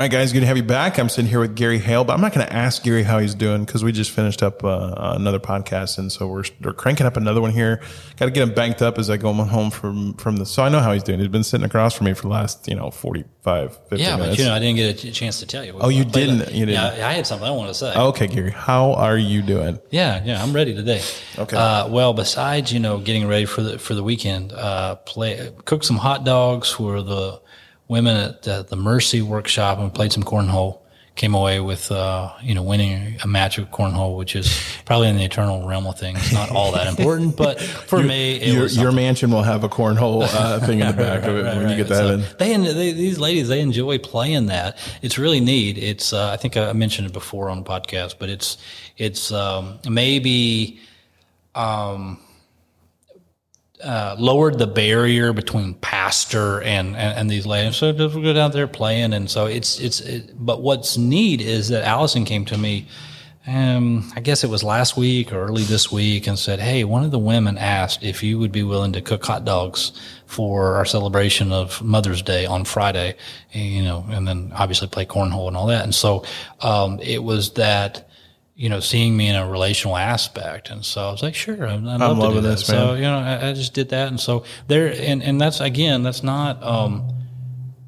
All right, guys, good to have you back. I'm sitting here with Gary Hale, but I'm not going to ask Gary how he's doing because we just finished up uh, another podcast, and so we're, we're cranking up another one here. Got to get him banked up as I go home from from the. So I know how he's doing. He's been sitting across from me for the last you know 45, 50 Yeah, minutes. but you know, I didn't get a chance to tell you. Oh, you didn't? You didn't? Yeah, I had something I wanted to say. okay, Gary, how are you doing? Yeah, yeah, I'm ready today. Okay. Uh, well, besides you know getting ready for the for the weekend, uh, play cook some hot dogs for the women at the, the Mercy Workshop and played some cornhole. Came away with uh, you know winning a match of cornhole, which is probably in the eternal realm of things. Not all that important, but for me, it Your, was your mansion will have a cornhole uh, thing in the back of it when you get to so heaven. They, they these ladies they enjoy playing that. It's really neat. It's uh, I think I mentioned it before on the podcast, but it's it's um, maybe um, uh, lowered the barrier between pastor and, and, and these ladies. So just go down there playing, and so it's it's. It, but what's neat is that Allison came to me. Um, I guess it was last week or early this week, and said, "Hey, one of the women asked if you would be willing to cook hot dogs for our celebration of Mother's Day on Friday, and, you know, and then obviously play cornhole and all that." And so um, it was that you know, seeing me in a relational aspect. And so I was like, sure, I'd love to loving do that. this, So, you know, I, I just did that. And so there, and, and that's, again, that's not, um,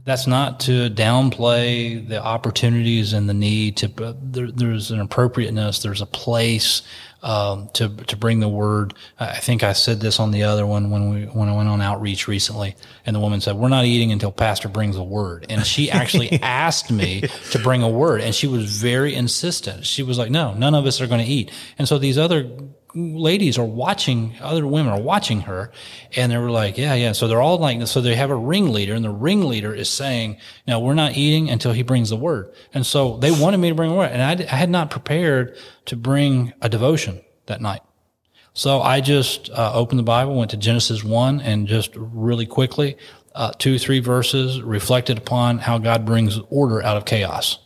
that's not to downplay the opportunities and the need to, but there, there's an appropriateness, there's a place, um, to, to bring the word. I think I said this on the other one when we, when I went on outreach recently and the woman said, we're not eating until pastor brings a word. And she actually asked me to bring a word and she was very insistent. She was like, no, none of us are going to eat. And so these other ladies are watching, other women are watching her, and they were like, yeah, yeah. So they're all like, so they have a ringleader, and the ringleader is saying, no, we're not eating until he brings the word. And so they wanted me to bring a word, and I had not prepared to bring a devotion that night. So I just uh, opened the Bible, went to Genesis 1, and just really quickly, uh, two, three verses, reflected upon how God brings order out of chaos.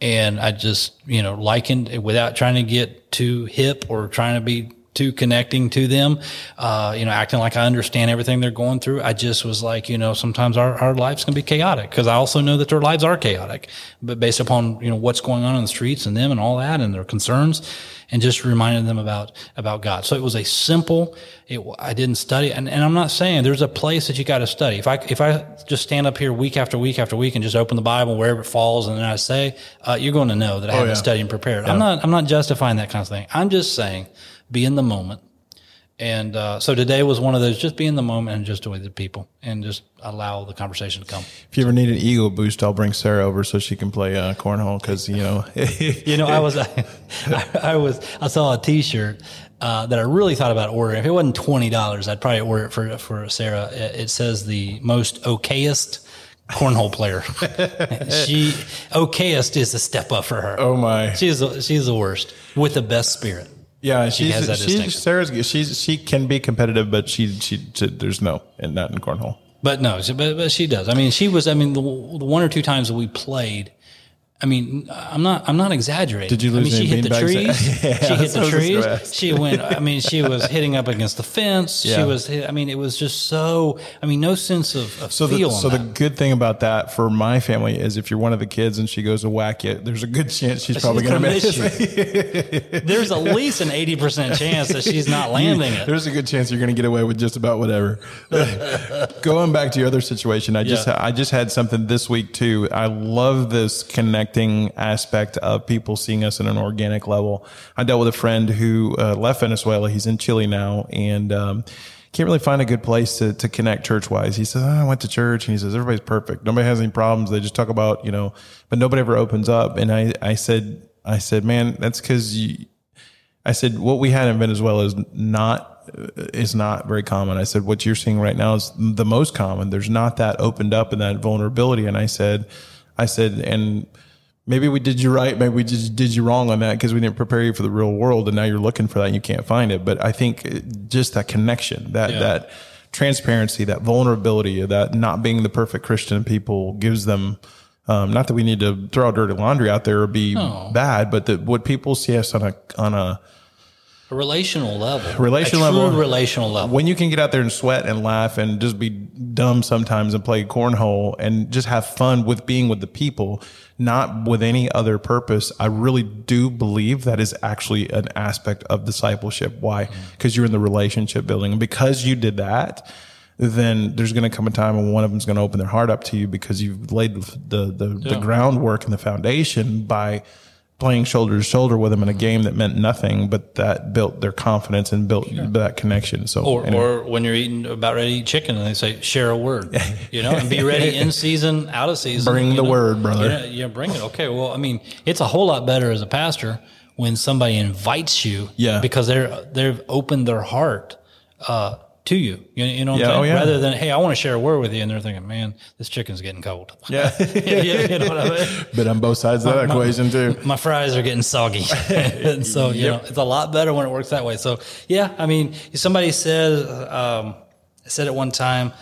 And I just, you know, likened it without trying to get too hip or trying to be too connecting to them, uh, you know, acting like I understand everything they're going through. I just was like, you know, sometimes our, our lives can be chaotic because I also know that their lives are chaotic, but based upon, you know, what's going on in the streets and them and all that and their concerns and just reminded them about, about God. So it was a simple, it, I didn't study. And, and I'm not saying there's a place that you got to study. If I, if I just stand up here week after week after week and just open the Bible wherever it falls and then I say, uh, you're going to know that I haven't yeah. studied and prepared. I'm not, I'm not justifying that kind of thing. I'm just saying be in the moment. And uh, so today was one of those just be in the moment and just with the people and just allow the conversation to come. If you ever need an ego boost, I'll bring Sarah over so she can play uh, cornhole because you know. You know, I was, I, I was, I saw a T-shirt uh, that I really thought about ordering. If it wasn't twenty dollars, I'd probably order it for for Sarah. It, it says the most okayest cornhole player. she okayest is a step up for her. oh my! She's she's the worst with the best spirit. Yeah, she's, has that she's. Sarah's. She's she can be competitive, but she she, she there's no and not in cornhole. But no, she- but, but she does. I mean, she was. I mean, the, the one or two times that we played. I mean, I'm not. I'm not exaggerating. Did you lose I mean, she hit the trees. Yeah, she hit the what I was trees. She went. I mean, she was hitting up against the fence. She was. hit- I mean, it was just so. I mean, no sense of, of So the so on the good thing about that for my family is if you're one of the kids and she goes to whack you, there's a good chance she's probably going to miss. you. There's at least an eighty percent chance that she's not landing it. There's a good chance you're going to get away with just about whatever. Going back to your other situation, I just Yeah. I just had something this week too. I love this connecting aspect of people seeing us at an organic level. I dealt with a friend who uh, left Venezuela. He's in Chile now, and um, can't really find a good place to, to connect church wise. He says, "Oh, I went to church and he says, everybody's perfect. Nobody has any problems. They just talk about, you know, but nobody ever opens up. And I, I said, I said, man, that's cause you, I said, what we had in Venezuela is not is not very common. I said, what you're seeing right now is the most common. There's not that opened up and that vulnerability. And I said, I said, and maybe we did you right, maybe we just did you wrong on that because we didn't prepare you for the real world, and now you're looking for that and you can't find it. But I think just that connection, that Yeah. that transparency, that vulnerability, that not being the perfect Christian people gives them. Um, not that we need to throw dirty laundry out there or be bad, but that what people see us on a on a A relational level. Relational a true level. relational level. when you can get out there and sweat and laugh and just be dumb sometimes and play cornhole and just have fun with being with the people, not with any other purpose, I really do believe that is actually an aspect of discipleship. Why? Mm. Because you're in the relationship building. And because you did that, then there's going to come a time when one of them's going to open their heart up to you because you've laid the, the, the groundwork and the foundation by playing shoulder to shoulder with them in a game that meant nothing, but that built their confidence and built that connection. So, or, anyway. or when you're eating about ready to eat chicken and they say share a word, you know, and be ready in season, out of season. Bring the know. word, brother. Yeah, yeah, bring it. Okay, well, I mean, it's a whole lot better as a pastor when somebody invites you, Yeah. because they're they've opened their heart uh, to you. You, you know, what Yeah, I'm saying? oh, yeah. rather than hey, I want to share a word with you, and they're thinking, man, this chicken's getting cold. yeah, yeah, you know what I mean? but on both sides of that equation too. my fries are getting soggy. and so, you know, it's a lot better when it works that way. So, yeah, I mean, somebody said, um, said at one time,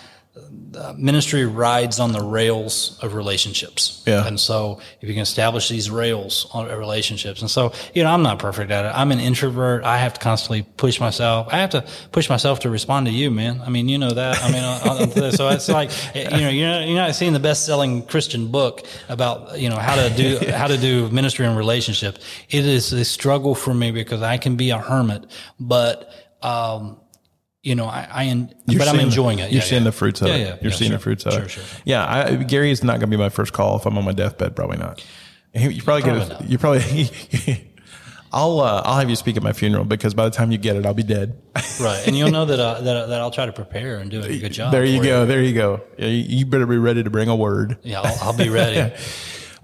uh, ministry rides on the rails of relationships. Yeah. And so if you can establish these rails on of relationships. And so, you know, I'm not perfect at it. I'm an introvert. I have to constantly push myself. I have to push myself to respond to you, man. I mean, you know that. I mean, uh, uh, so it's like, you know, you're not, you're not seeing the best selling Christian book about, you know, how to do, how to do ministry and relationships. It is a struggle for me because I can be a hermit, but, um, you know, I, I en- but I'm enjoying it. You're Yeah, seeing yeah. the fruits of Yeah, it. yeah, You're seeing sure. the fruits of Sure, it. sure. Yeah, I, Gary is not going to be my first call if I'm on my deathbed. Probably not. You probably, Probably get. A, you probably. I'll uh, I'll have you speak at my funeral because by the time you get it, I'll be dead. Right. And you'll know that, uh, that, that I'll try to prepare and do a good job. there you go. There you go. Yeah, you, you better be ready to bring a word. Yeah, I'll, I'll be ready.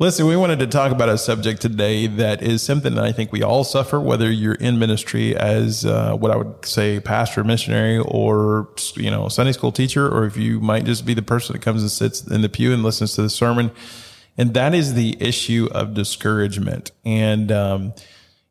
Listen, we wanted to talk about a subject today that is something that I think we all suffer, whether you're in ministry as uh, what I would say pastor, missionary, or you know Sunday school teacher, or if you might just be the person that comes and sits in the pew and listens to the sermon, and that is the issue of discouragement. And um,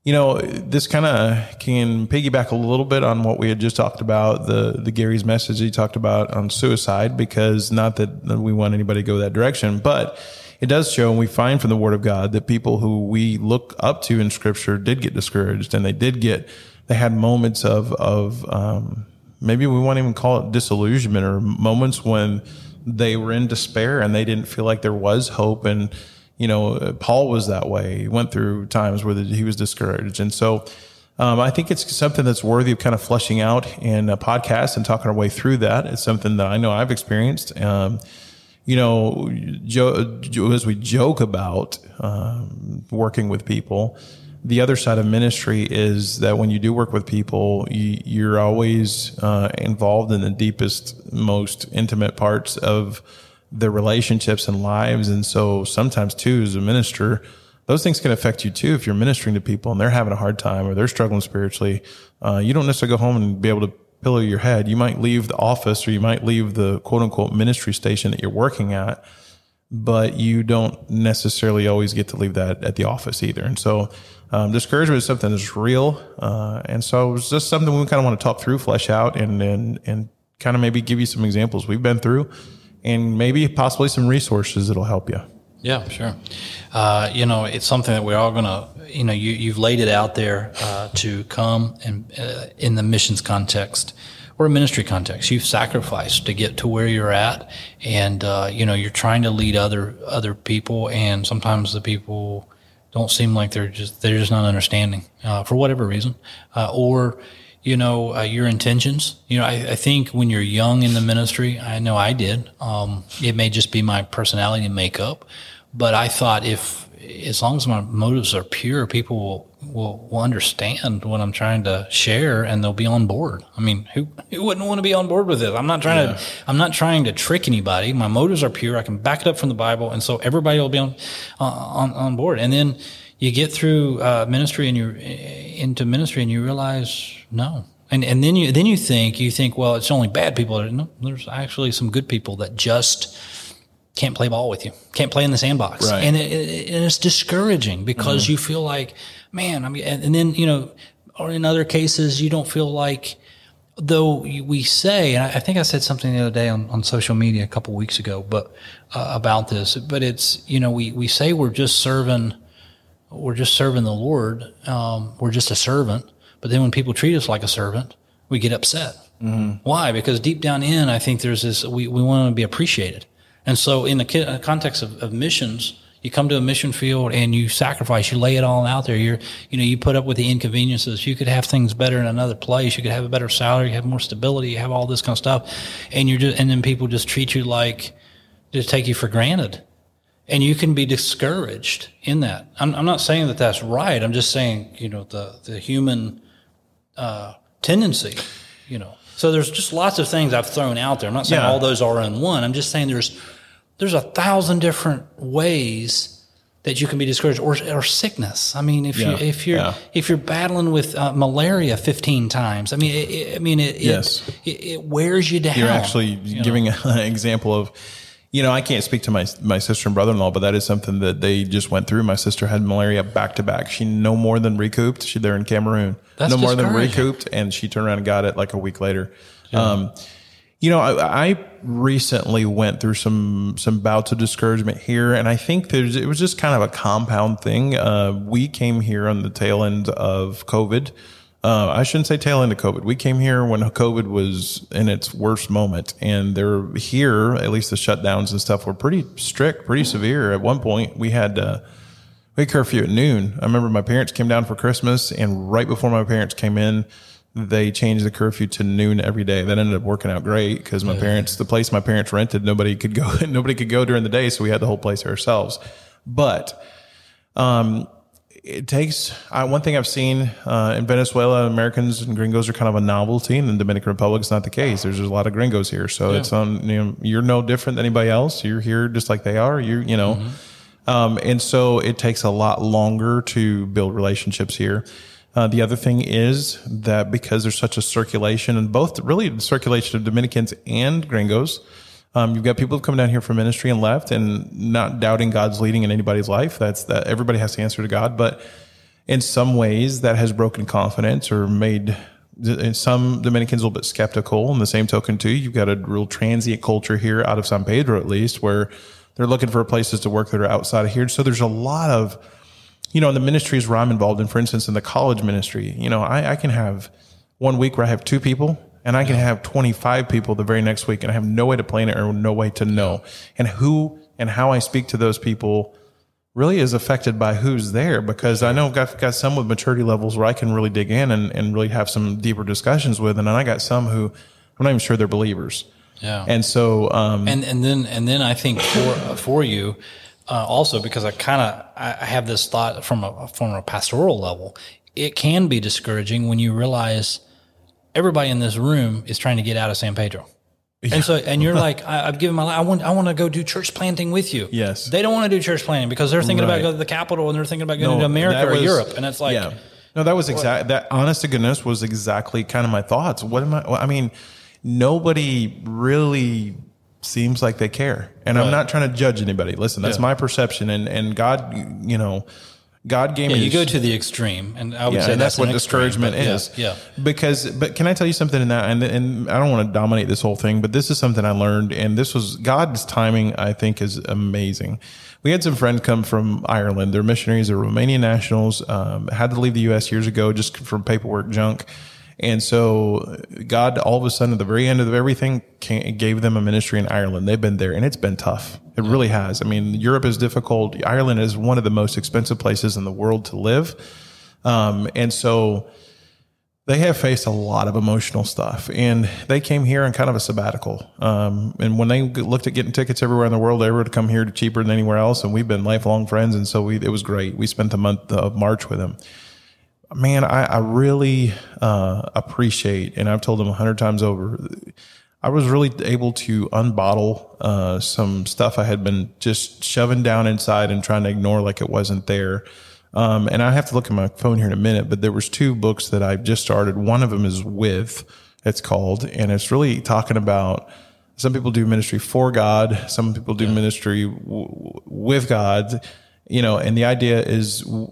you know, this kind of can piggyback a little bit on what we had just talked about the the Gary's message he talked about on suicide, because not that we want anybody to go that direction, but it does show, and we find from the Word of God that people who we look up to in Scripture did get discouraged, and they did get they had moments of of um, maybe we won't even call it disillusionment or moments when they were in despair and they didn't feel like there was hope and you know, Paul was that way. He went through times where he was discouraged. And so um, I think it's something that's worthy of kind of fleshing out in a podcast and talking our way through that. It's something that I know I've experienced. Um, you know, jo- as we joke about um, working with people, the other side of ministry is that when you do work with people, you, you're always uh, involved in the deepest, most intimate parts of their relationships and lives. And so sometimes too, as a minister, those things can affect you too. If you're ministering to people and they're having a hard time or they're struggling spiritually, uh, you don't necessarily go home and be able to pillow your head. You might leave the office or you might leave the quote unquote ministry station that you're working at, but you don't necessarily always get to leave that at the office either. And so, um, discouragement is something that's real. Uh, and so it's just something we kind of want to talk through, flesh out and, and, and kind of maybe give you some examples we've been through and maybe possibly some resources that'll help you. Yeah, sure. Uh, you know, it's something that we're all going to, you know, you, you've laid it out there uh, to come and uh, in the missions context or ministry context. You've sacrificed to get to where you're at, and uh, you know, you're trying to lead other other people, and sometimes the people don't seem like they're just they're just not understanding uh, for whatever reason, uh, or you know uh, your intentions. You know, I, I think when you're young in the ministry, I know I did. Um, it may just be my personality and makeup, but I thought if as long as my motives are pure, people will, will, will understand what I'm trying to share and they'll be on board. I mean, who, who wouldn't want to be on board with this? I'm not trying to, I'm not trying to trick anybody. My motives are pure. I can back it up from the Bible. And so everybody will be on, uh, on, on board. And then you get through, uh, ministry and you're into ministry and you realize, no. And, and then you, then you think, you think, well, it's only bad people. No, there's actually some good people that just, can't play ball with you, can't play in the sandbox, Right. and, it, it, and it's discouraging because you feel like, man, I mean, and, and then you know, or in other cases, you don't feel like, though we say, and I, I think I said something the other day on, on social media a couple weeks ago, but uh, about this, but it's you know, we we say we're just serving, we're just serving the Lord, um, we're just a servant, But then when people treat us like a servant, we get upset. Why? Because deep down in, I think there's this, we, we want to be appreciated. And so in the ki- uh, context of, of missions, you come to a mission field and you sacrifice, you lay it all out there. You're, you know, you put up with the inconveniences. You could have things better in another place. You could have a better salary, you have more stability, you have all this kind of stuff. And you're just, and then people just treat you like, just take you for granted. And you can be discouraged in that. I'm, I'm not saying that that's right. I'm just saying, you know, the, the human, uh, tendency, you know. So there's just lots of things I've thrown out there. I'm not saying Yeah. all those are in one. I'm just saying there's there's a thousand different ways that you can be discouraged or, or sickness. I mean, if Yeah. you if you're Yeah. if you're battling with uh, malaria 15 times, I mean, it, it, I mean, it, Yes. it, it wears you down. You're actually you know? giving an example of, you know, I can't speak to my my sister and brother in law, but that is something that they just went through. My sister had malaria back to back. She no more than recouped. She they're in Cameroon. That's no more than recouped, and she turned around and got it like a week later. Um, you know, I, I recently went through some some bouts of discouragement here, and I think there's it was just kind of a compound thing. Uh, we came here on the tail end of COVID. Uh, I shouldn't say tail end of COVID. We came here when COVID was in its worst moment, and they're here. At least the shutdowns and stuff were pretty strict, pretty severe. At one point, we had. Uh, we had curfew at noon. I remember my parents came down for Christmas, and right before my parents came in, they changed the curfew to noon every day. That ended up working out great because my parents, the place my parents rented, nobody could go. Nobody could go during the day, so we had the whole place ourselves. But um, it takes uh, one thing I've seen uh, in Venezuela. Americans and gringos are kind of a novelty. In the Dominican Republic, it's not the case. There's just a lot of gringos here, so it's on. You know, you're no different than anybody else. You're here just like they are. You you know. Um, and so it takes a lot longer to build relationships here. Uh, the other thing is that because there's such a circulation and both really the circulation of Dominicans and gringos, um, you've got people who've come down here for ministry and left and not doubting God's leading in anybody's life. That's that everybody has to answer to God. But in some ways that has broken confidence or made some Dominicans a little bit skeptical. In the same token, too, you've got a real transient culture here out of San Pedro, at least, where they're looking for places to work that are outside of here. So there's a lot of, you know, in the ministries where I'm involved in, for instance, in the college ministry, you know, I, I can have one week where I have two people and I can have 25 people the very next week and I have no way to plan it or no way to know. And who and how I speak to those people really is affected by who's there because I know I've got, got some with maturity levels where I can really dig in and, and really have some deeper discussions with. And then I got some who I'm not even sure they're believers. Yeah. And so, um, and and then and then I think for for you uh, also because I kind of I have this thought from a from a pastoral level, it can be discouraging when you realize everybody in this room is trying to get out of San Pedro. And so, and you're like, I, I've given my life. I want, I want to go do church planting with you. Yes. They don't want to do church planting because they're thinking Right. about going to the capital and they're thinking about going No, to America that or was- Europe. And it's like, yeah. No, that was exact. That honest to goodness was exactly kind of my thoughts. What am I? I mean, nobody really seems like they care, and I'm not trying to judge anybody. Listen, that's Yeah. my perception, and and God, you know, God gave yeah, me. you go to the extreme. And I would yeah, say that's, an what extreme, discouragement yeah, is. Yeah. Because, but can I tell you something in that? And, and I don't want to dominate this whole thing, but this is something I learned, and this was God's timing. I think is amazing. We had some friends come from Ireland. They're missionaries. They're Romanian nationals. Um, had to leave the U.S. years ago just from paperwork junk. And so God, all of a sudden, at the very end of everything, came, gave them a ministry in Ireland. They've been there, and it's been tough. It really has. I mean, Europe is difficult. Ireland is one of the most expensive places in the world to live. Um, and so they have faced a lot of emotional stuff and they came here on kind of a sabbatical. Um, and when they looked at getting tickets everywhere in the world, they were to come here cheaper than anywhere else. And we've been lifelong friends. And so we, it was great. We spent the month of March with them. Man, I, I really, uh, appreciate, and I've told them a hundred times over, I was really able to unbottle, uh, some stuff I had been just shoving down inside and trying to ignore like it wasn't there. Um, and I have to look at my phone here in a minute, but there was two books that I just started. One of them is with, it's called, and it's really talking about some people do ministry for God, some people do ministry w- with God, you know, and the idea is w-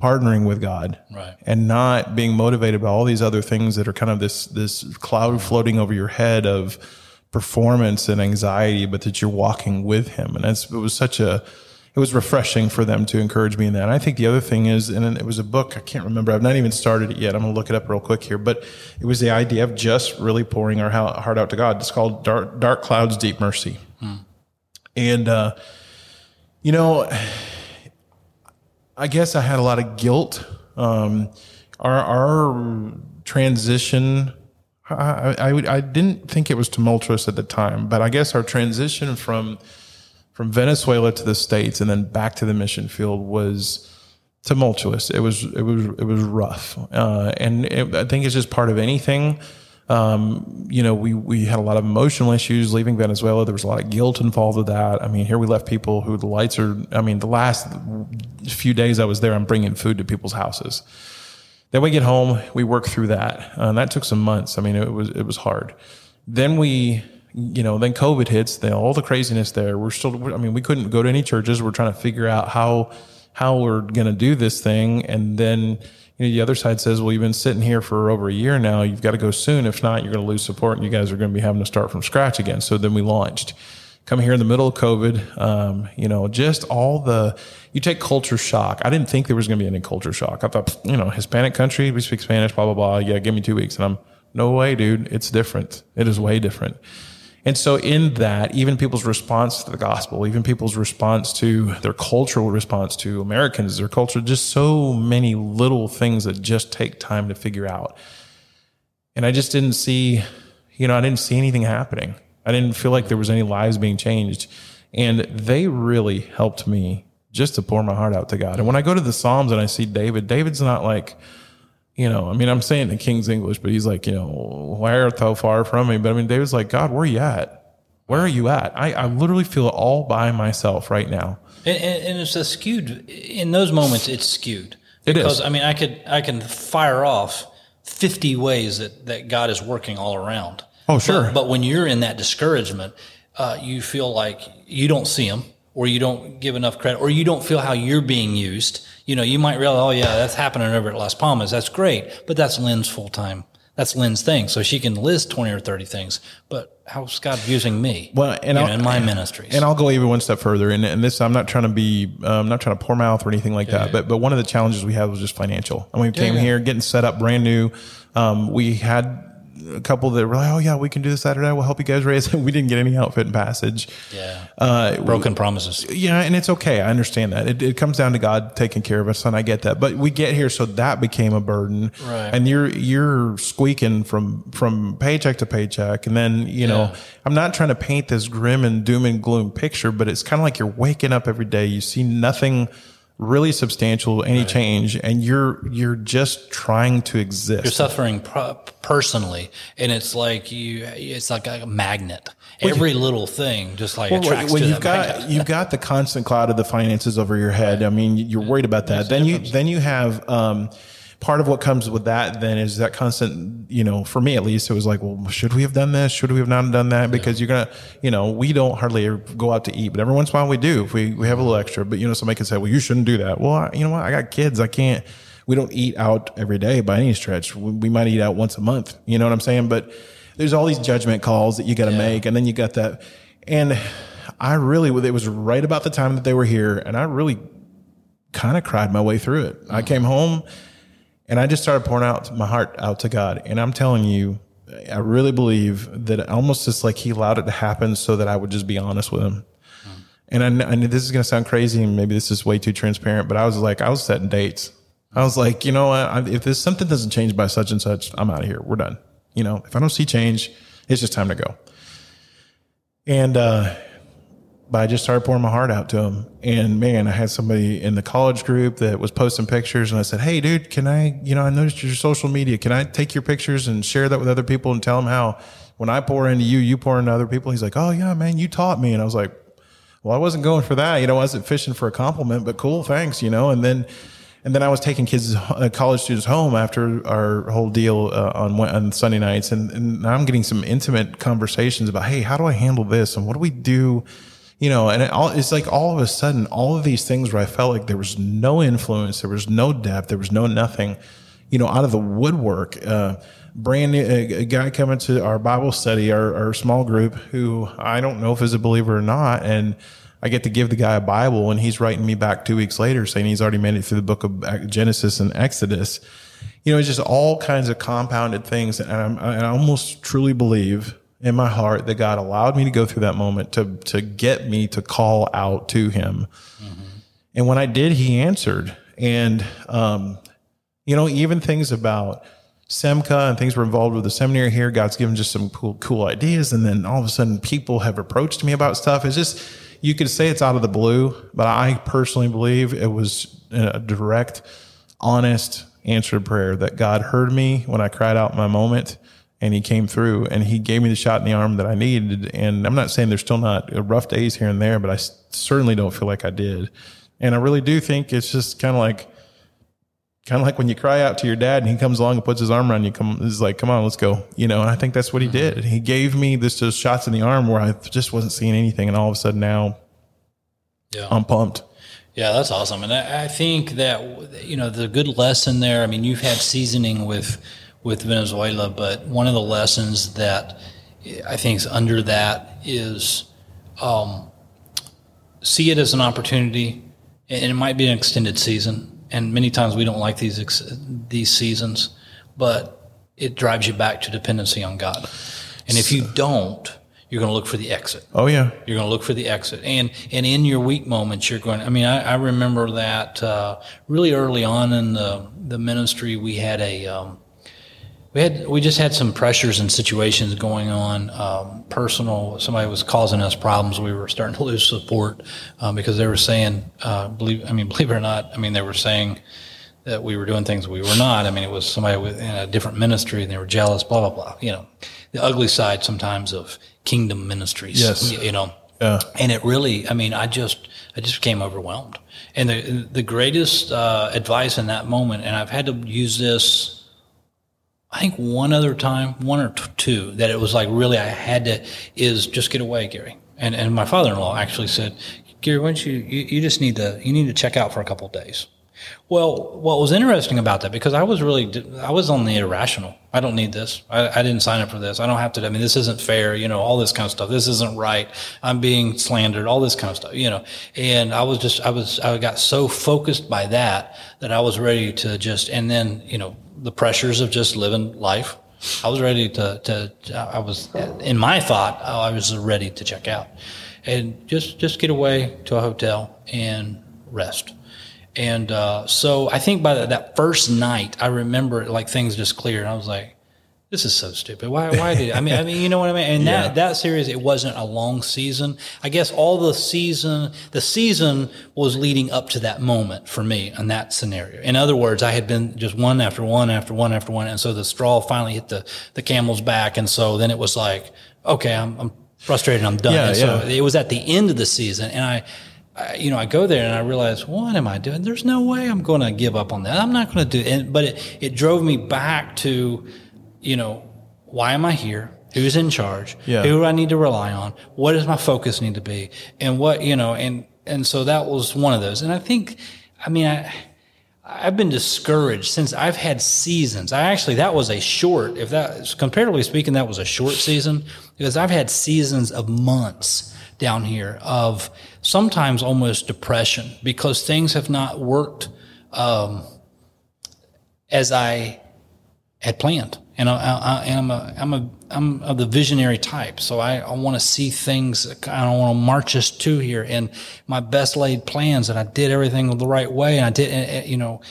partnering with God Right. and not being motivated by all these other things that are kind of this this cloud floating over your head of performance and anxiety, but that you're walking with Him. And that's it was such a it was refreshing for them to encourage me in that. And I think the other thing is, and it was a book, I can't remember, I've not even started it yet. I'm going to look it up real quick here, but it was the idea of just really pouring our heart out to God. It's called Dark, Dark Clouds, Deep Mercy. Hmm. And, uh, you know, I guess I had a lot of guilt. Um, our, our transition, I, I, I, didn't think it was tumultuous at the time, but I guess our transition from from Venezuela to the states and then back to the mission field was tumultuous. It was it was it was rough, uh, and it, I think it's just part of anything. Um, you know, we, we had a lot of emotional issues leaving Venezuela. There was a lot of guilt involved with that. I mean, here we left people who the lights are, I mean, the last few days I was there, I'm bringing food to people's houses. Then we get home, we work through that. Uh, and that took some months. I mean, it was, it was hard. Then we, you know, then COVID hits, then all the craziness there. We're still, I mean, we couldn't go to any churches. We're trying to figure out how, how we're going to do this thing. And then, you know, the other side says, well, you've been sitting here for over a year now. You've got to go soon. If not, you're going to lose support and you guys are going to be having to start from scratch again. So then we launched. Coming here in the middle of COVID, um, you know, just all the, you take culture shock. I didn't think there was going to be any culture shock. I thought, you know, Hispanic country, we speak Spanish, blah, blah, blah. Yeah, give me two weeks. And I'm, no way, dude. It's different. It is way different. And so in that, even people's response to the gospel, even people's response to their cultural response to Americans, their culture, just so many little things that just take time to figure out. And I just didn't see, you know, I didn't see anything happening. I didn't feel like there was any lives being changed. And they really helped me just to pour my heart out to God. And when I go to the Psalms and I see David, David's not like, you know, I mean, I'm saying the King's English, but he's like, you know, why art thou far from me? But I mean, David's like, God, where are you at? Where are you at? I, I literally feel all by myself right now. And, and, and it's a skewed, in those moments, it's skewed. Because, I mean, I could, I can fire off 50 ways that, that God is working all around. Oh, sure. But, but when you're in that discouragement, uh, you feel like you don't see him or you don't give enough credit, or you don't feel how you're being used. You know, you might realize, oh yeah, that's happening over at Las Palmas. That's great, but that's Lynn's full time. That's Lynn's thing, so she can list twenty or thirty things. But how's God using me? Well, and know, in my ministries, and I'll go even one step further. And, and this, I'm not trying to be, I'm um, not trying to poor mouth or anything like yeah, that. Yeah. But but one of the challenges we had was just financial. And we came yeah, here getting set up brand new. Um, we had a couple that were like, "Oh yeah, we can do this Saturday. We'll help you guys raise." we didn't get any outfit and passage. Yeah, uh, broken promises. Yeah, and it's okay. I understand that. It, it, comes down to God taking care of us, and I get that. But we get here, so that became a burden. Right. And you're you're squeaking from from paycheck to paycheck, and then you know. I'm not trying to paint this grim and doom and gloom picture, but it's kind of like you're waking up every day. You see nothing really substantial any right. change and you're you're just trying to exist you're suffering pro- personally and it's like you it's like a magnet every little thing just like well, attracts well, you've got magnet. you've got the constant cloud of the finances over your head i mean you're worried about that then you then you have um part of what comes with that then is that constant, you know, for me at least, it was like, well, should we have done this? Should we have not done that? Because yeah. you're going to, you know, we don't hardly go out to eat, but every once in a while we do if we, we have a little extra. But, you know, somebody can say, well, you shouldn't do that. Well, I, you know what? I got kids. I can't, we don't eat out every day by any stretch. We might eat out once a month. You know what I'm saying? But there's all these judgment calls that you got to yeah. make. And then you got that. And I really, it was right about the time that they were here. And I really kind of cried my way through it. Mm-hmm. I came home and I just started pouring out my heart out to God. And I'm telling you, I really believe that almost just like He allowed it to happen so that I would just be honest with Him. Mm. And I, I this is going to sound crazy, and maybe this is way too transparent, but I was like, I was setting dates. I was like, you know what? if this something doesn't change by such and such, I'm out of here. We're done. You know, if I don't see change, it's just time to go. And uh, but I just started pouring my heart out to him. And man, I had somebody in the college group that was posting pictures and I said, Hey dude, can I, you know, I noticed your social media. Can I take your pictures and share that with other people and tell them how when I pour into you, you pour into other people? He's like, Oh yeah, man, you taught me. And I was like, well, I wasn't going for that. You know, I wasn't fishing for a compliment, but cool. Thanks. You know, and then, and then I was taking kids, uh, college students home after our whole deal uh, on on Sunday nights, and, and I'm getting some intimate conversations about, hey, how do I handle this, and what do we do you know, and it all, it's like all of a sudden, all of these things where I felt like there was no influence, there was no depth, there was no nothing, you know, out of the woodwork. Uh, brand new, a, guy coming to our Bible study, our, our small group, who I don't know if is a believer or not, and I get to give the guy a Bible and he's writing me back two weeks later saying he's already made it through the book of Genesis and Exodus. You know, it's just all kinds of compounded things. And, I'm, and I almost truly believe in my heart that God allowed me to go through that moment to, to get me to call out to him. Mm-hmm. And when I did, he answered. And, um, you know, even things about, SEMCA and things were involved with the seminary here. God's given just some cool, cool ideas. And then all of a sudden people have approached me about stuff. It's just, you could say it's out of the blue, but I personally believe it was a direct, honest answered prayer that God heard me when I cried out my moment and he came through and he gave me the shot in the arm that I needed. And I'm not saying there's still not rough days here and there, but I certainly don't feel like I did. And I really do think it's just kind of like, kind of like when you cry out to your dad and he comes along and puts his arm around you, come, is like, come on, let's go. You know, and I think that's what he mm-hmm. did. He gave me this just shots in the arm where I just wasn't seeing anything. And all of a sudden now yeah. I'm pumped. Yeah, that's awesome. And I, I think that, you know, the good lesson there, I mean, you've had seasoning with, with Venezuela, but one of the lessons that I think is under that is, um, see it as an opportunity and it might be an extended season and many times we don't like these these seasons, but it drives you back to dependency on God. And if you don't, you're going to look for the exit. Oh yeah, you're going to look for the exit, and and in your weak moments, you're going. I mean, I, I remember that uh, really early on in the the ministry, we had a um, we had we just had some pressures and situations going on um, personal. Somebody was causing us problems. We were starting to lose support um, because they were saying uh, believe i mean believe it or not i mean they were saying that we were doing things we were not. I mean it was somebody in a different ministry and they were jealous blah blah blah you know. The ugly side sometimes of kingdom ministries yes. you know. Yeah. and it really i mean i just i just became overwhelmed. And the the greatest uh, advice in that moment and i've had to use this I think one other time, one or two, that it was like really I had to is just get away, Gary. And and my father-in-law actually said, Gary, why don't you, you you just need to you need to check out for a couple days. Well, what was interesting about that because I was really I was on the irrational. I don't need this. I, I didn't sign up for this. I don't have to. I mean, this isn't fair. You know, all this kind of stuff. This isn't right. I'm being slandered. All this kind of stuff. You know, and I was just I was I got so focused by that that I was ready to just and then you know the pressures of just living life. I was ready to, to, I was, in my thought, I was ready to check out and just, just get away to a hotel and rest. And uh, so I think by that first night, I remember like things just cleared. I was like, this is so stupid. Why? Why did I mean? I mean, you know what I mean. And yeah. that that series, it wasn't a long season. I guess all the season, the season was leading up to that moment for me in that scenario. In other words, I had been just one after one after one after one, and so the straw finally hit the the camel's back, and so then it was like, okay, I'm, I'm frustrated, I'm done. Yeah, and so yeah. it was at the end of the season, and I. I, you know, I go there and I realize, what am I doing? There's no way I'm going to give up on that. I'm not going to do it. But it, it drove me back to, you know, why am I here? Who's in charge? Yeah. Who do I need to rely on? What does my focus need to be? And what, you know, and, and so that was one of those. And I think, I mean, I, I've been discouraged since I've had seasons. I actually, that was a short, if that, comparatively speaking, that was a short season because I've had seasons of months down here of sometimes almost depression because things have not worked, um, as I had planned. And I, am a I'm a I'm of the visionary type, so I, I want to see things. I don't want to march us to here, and my best laid plans, and I did everything the right way, and I did, you know,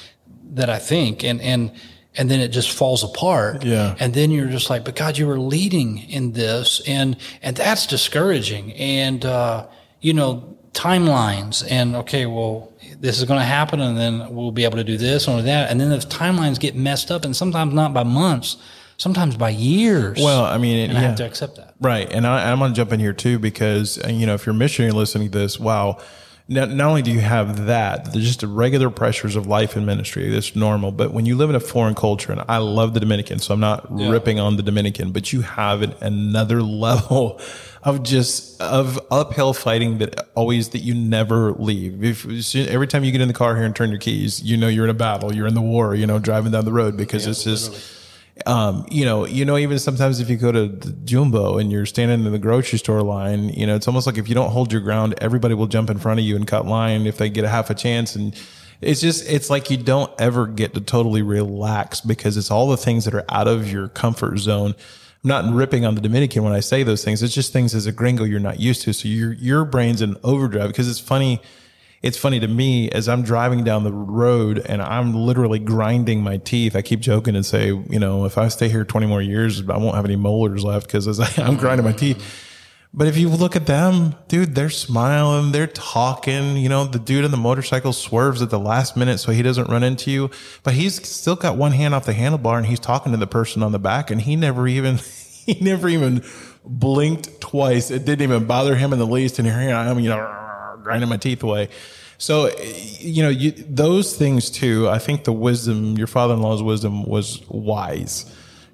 that I think, and and and then it just falls apart. Yeah. And then you're just like, but God, you were leading in this, and and that's discouraging, and uh, you know timelines, and okay, well, this is going to happen, and then we'll be able to do this or that, and then the timelines get messed up, and sometimes not by months sometimes by years. Well, I mean, and yeah. I have to accept that. Right. And I, am going to jump in here too, because, uh, you know, if you're missionary listening to this, wow, not, not only do you have that, there's just the regular pressures of life and ministry. That's normal. But when you live in a foreign culture, and I love the Dominican, so I'm not yeah. ripping on the Dominican, but you have an, another level of just of uphill fighting that always that you never leave. If every time you get in the car here and turn your keys, you know you're in a battle, you're in the war, you know, driving down the road because yeah, it's just. Literally Um, you know, you know, even sometimes if you go to Jumbo and you're standing in the grocery store line, you know, it's almost like if you don't hold your ground, everybody will jump in front of you and cut line if they get a half a chance. And it's just, it's like you don't ever get to totally relax because it's all the things that are out of your comfort zone. I'm not ripping on the Dominican when I say those things. It's just things as a gringo you're not used to. So your, your brain's in overdrive because it's funny it's funny to me as I'm driving down the road and I'm literally grinding my teeth. I keep joking and say, you know, if I stay here 20 more years, I won't have any molars left because I'm grinding my teeth. But if you look at them, dude, they're smiling, they're talking. You know, the dude in the motorcycle swerves at the last minute so he doesn't run into you, but he's still got one hand off the handlebar and he's talking to the person on the back and he never even, he never even blinked twice. It didn't even bother him in the least. And here I am, you know, grinding my teeth away. So, you know, you, those things too, I think the wisdom, your father in law's wisdom was wise.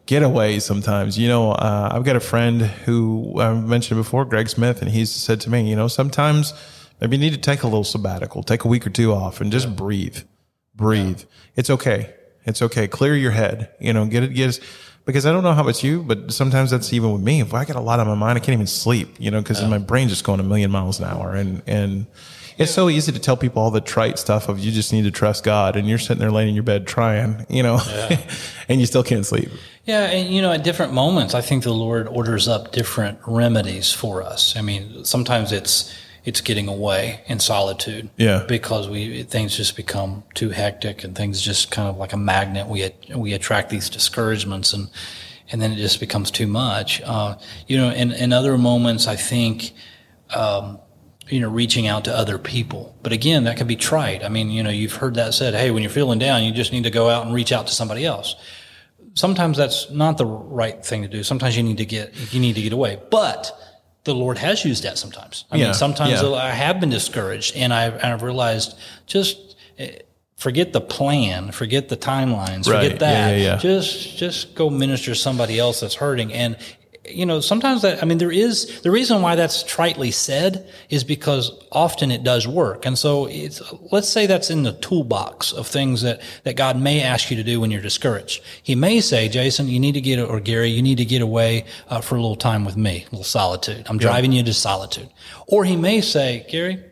Get away sometimes. You know, uh, I've got a friend who I mentioned before, Greg Smith, and he's said to me, you know, sometimes maybe you need to take a little sabbatical, take a week or two off and just yeah. breathe. Breathe. Yeah. It's okay. It's okay. Clear your head. You know, get it, get because I don't know how it's you, but sometimes that's even with me. If I get a lot on my mind, I can't even sleep, you know, because my brain's just going a million miles an hour. And, and it's so easy to tell people all the trite stuff of you just need to trust God and you're sitting there laying in your bed trying, you know, yeah. and you still can't sleep. Yeah. And, you know, at different moments, I think the Lord orders up different remedies for us. I mean, sometimes it's, it's getting away in solitude. Yeah. Because we things just become too hectic and things just kind of like a magnet. We we attract these discouragements and and then it just becomes too much. Uh, you know, in in other moments, I think. Um, you know, reaching out to other people. But again, that can be trite. I mean, you know, you've heard that said, hey, when you're feeling down, you just need to go out and reach out to somebody else. Sometimes that's not the right thing to do. Sometimes you need to get, you need to get away. But the Lord has used that sometimes. I yeah, mean, sometimes yeah. I have been discouraged and I've, and I've realized just eh, forget the plan, forget the timelines, right. forget that. Yeah, just, just go minister to somebody else that's hurting. And you know, sometimes that, I mean, there is, the reason why that's tritely said is because often it does work. And so it's, let's say that's in the toolbox of things that, that God may ask you to do when you're discouraged. He may say, Jason, you need to get, or Gary, you need to get away uh, for a little time with me, a little solitude. I'm driving yeah. you to solitude. Or he may say, Gary,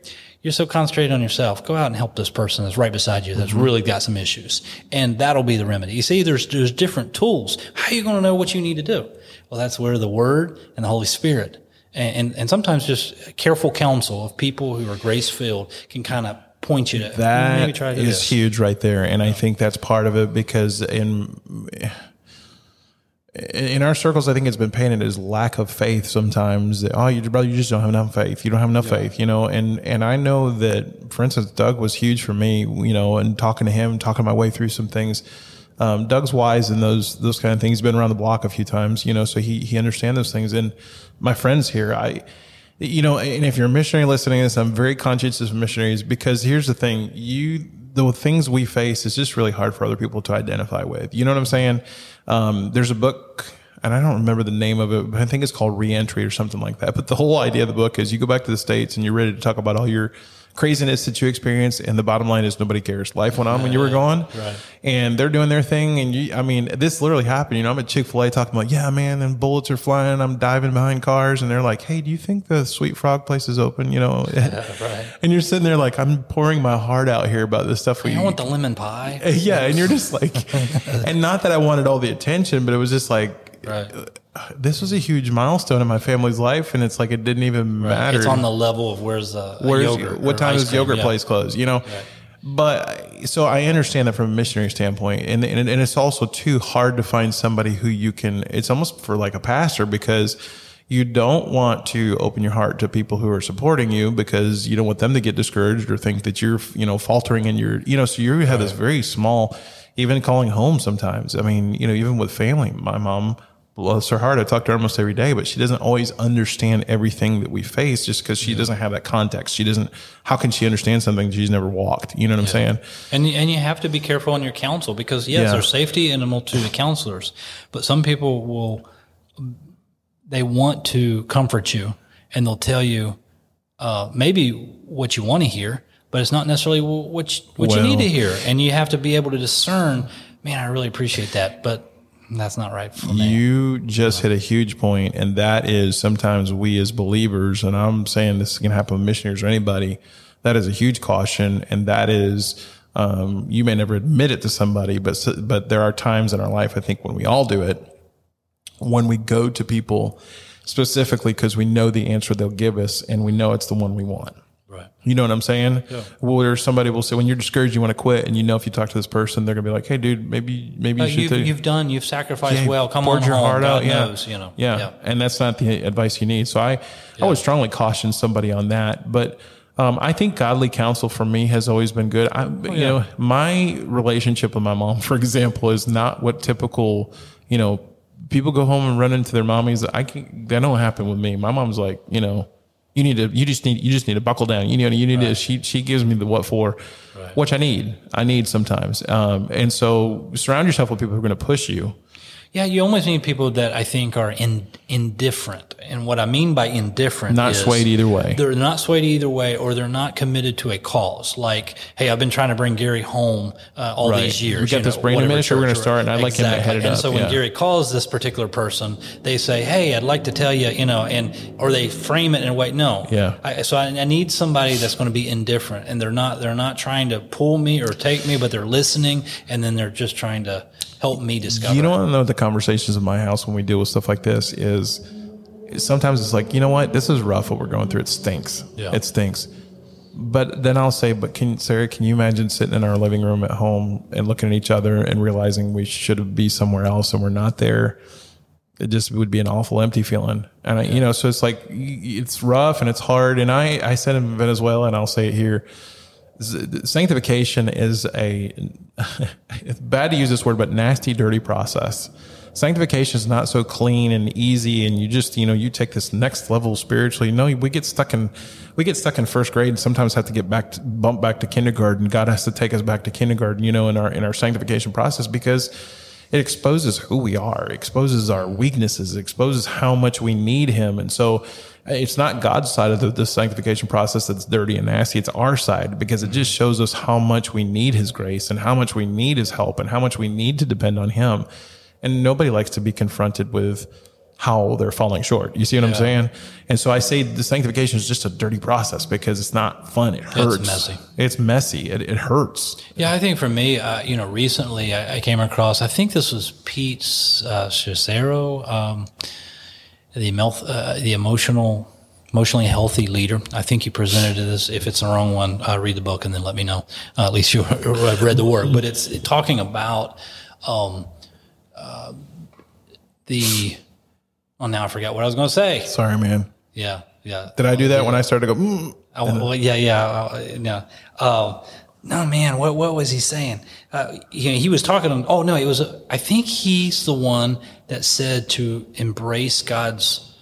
you're so concentrated on yourself. Go out and help this person that's right beside you that's mm-hmm. really got some issues. And that'll be the remedy. You see, there's, there's different tools. How are you going to know what you need to do? Well, that's where the Word and the Holy Spirit and, and, and sometimes just careful counsel of people who are grace filled can kind of point you to that maybe try to is this. huge right there. And I think that's part of it because in, in our circles, I think it's been painted as lack of faith sometimes. Oh, you brother, you just don't have enough faith. You don't have enough yeah. faith, you know. And and I know that, for instance, Doug was huge for me, you know, and talking to him, talking my way through some things. Um, Doug's wise in those those kind of things. He's been around the block a few times, you know, so he he understands those things. And my friends here, I, you know, and if you're a missionary listening to this, I'm very conscientious of missionaries because here's the thing: you the things we face is just really hard for other people to identify with. You know what I'm saying? Um, there's a book and I don't remember the name of it, but I think it's called Reentry or something like that. But the whole idea of the book is you go back to the States and you're ready to talk about all your craziness that you experienced. And the bottom line is nobody cares. Life went on when you were gone. Right. And they're doing their thing. And you, I mean, this literally happened. You know, I'm at Chick fil A talking about, yeah, man, and bullets are flying. I'm diving behind cars. And they're like, hey, do you think the Sweet Frog place is open? You know, yeah, right. and you're sitting there like, I'm pouring my heart out here about this stuff. We" I want the lemon pie. Yeah. And you're just like, and not that I wanted all the attention, but it was just like, right this was a huge milestone in my family's life, and it's like it didn't even right. matter. It's on the level of where's uh, the where's yogurt what time does yogurt yeah. place closed? You know. Right. But so I understand that from a missionary standpoint, and, and and it's also too hard to find somebody who you can. It's almost for like a pastor because you don't want to open your heart to people who are supporting you because you don't want them to get discouraged or think that you're you know faltering in your you know. So you have right. this very small, even calling home sometimes. I mean, you know, even with family, my mom bless her heart, I talk to her almost every day, but she doesn't always understand everything that we face just because she yeah. doesn't have that context. She doesn't, how can she understand something she's never walked? You know what yeah. I'm saying? And, and you have to be careful on your counsel because yes, yeah. there's safety in a multitude of counselors, but some people will, they want to comfort you and they'll tell you, uh, maybe what you want to hear, but it's not necessarily what, you, what well, you need to hear. And you have to be able to discern, man, I really appreciate that, but that's not right for me. You just hit a huge point, and that is sometimes we as believers, and I'm saying this can happen with missionaries or anybody, that is a huge caution, and that is um, you may never admit it to somebody, but but there are times in our life, I think, when we all do it, when we go to people specifically because we know the answer they'll give us, and we know it's the one we want. Right. You know what I'm saying? Yeah. Where somebody will say, when you're discouraged, you want to quit, and you know if you talk to this person, they're gonna be like, "Hey, dude, maybe maybe you Uh, should." you've, take- you've done, you've sacrificed Yeah, well. Come on your home. heart God out, yeah. you know. yeah. and that's not the advice you need. So I, I would strongly caution somebody on that. But um, I think godly counsel for me has always been good. I, Oh, you know, my relationship with my mom, for example, is not what typical, you know, people go home and run into their mommies. I can, that don't happen with me. My mom's like, you know, you need to, you just need, you just need to buckle down. You know, you need to, she, she gives me the what for, which I need. I need sometimes. Um, and so surround yourself with people who are going to push you. Yeah, you almost need people that I think are in, indifferent. And what I mean by indifferent Not swayed either way. They're not swayed either way, or they're not committed to a cause. Like, hey, I've been trying to bring Gary home uh, all Right. these years. We got you this know, brand new ministry we're gonna start, and I'd like him to head it and up, so when yeah. Gary calls this particular person, they say, hey, I'd like to tell you, you know, and or they frame it in a way. No, Yeah. I, so I, I need somebody that's going to be indifferent, and they're not they're not trying to pull me or take me, but they're listening, and then they're just trying to help me discover. You know what? I know the conversations in my house when we deal with stuff like this is sometimes it's like, you know what? This is rough what we're going through. It stinks. Yeah. It stinks. But then I'll say, but can Sarah, can you imagine sitting in our living room at home and looking at each other and realizing we should be somewhere else and we're not there? It just would be an awful empty feeling. And I, you know, so it's like, it's rough and it's hard. And I, I said in Venezuela and I'll say it here, sanctification is a it's bad to use this word but nasty dirty process. Sanctification is not so clean and easy and you just you know you take this next level spiritually. No we get stuck in we get stuck in first grade and sometimes have to get back to, bump back to kindergarten. God has to take us back to kindergarten you know in our in our sanctification process because it exposes who we are, exposes our weaknesses, exposes how much we need Him. And so it's not God's side of the, the sanctification process that's dirty and nasty. It's our side because it just shows us how much we need His grace and how much we need His help and how much we need to depend on Him. And nobody likes to be confronted with how they're falling short. You see what I'm saying? And so I say the sanctification is just a dirty process because it's not fun. It hurts. It's messy. It's messy. It, it hurts. Yeah, I think for me, uh, you know, recently I, I came across. I think this was Pete uh, Scazzero, um, the uh, the emotional, emotionally healthy leader. I think you presented this. If it's the wrong one, uh, read the book and then let me know. Uh, at least you have read the work. But it's talking about um, uh, the. Oh, now I forgot what I was going to say. Sorry, man. Yeah, yeah. Did I do that when I started to go, mm, Oh, well, yeah, yeah, uh, yeah. No, man, what what was he saying? Uh, he, he was talking. On oh no, it was. I think he's the one that said to embrace God's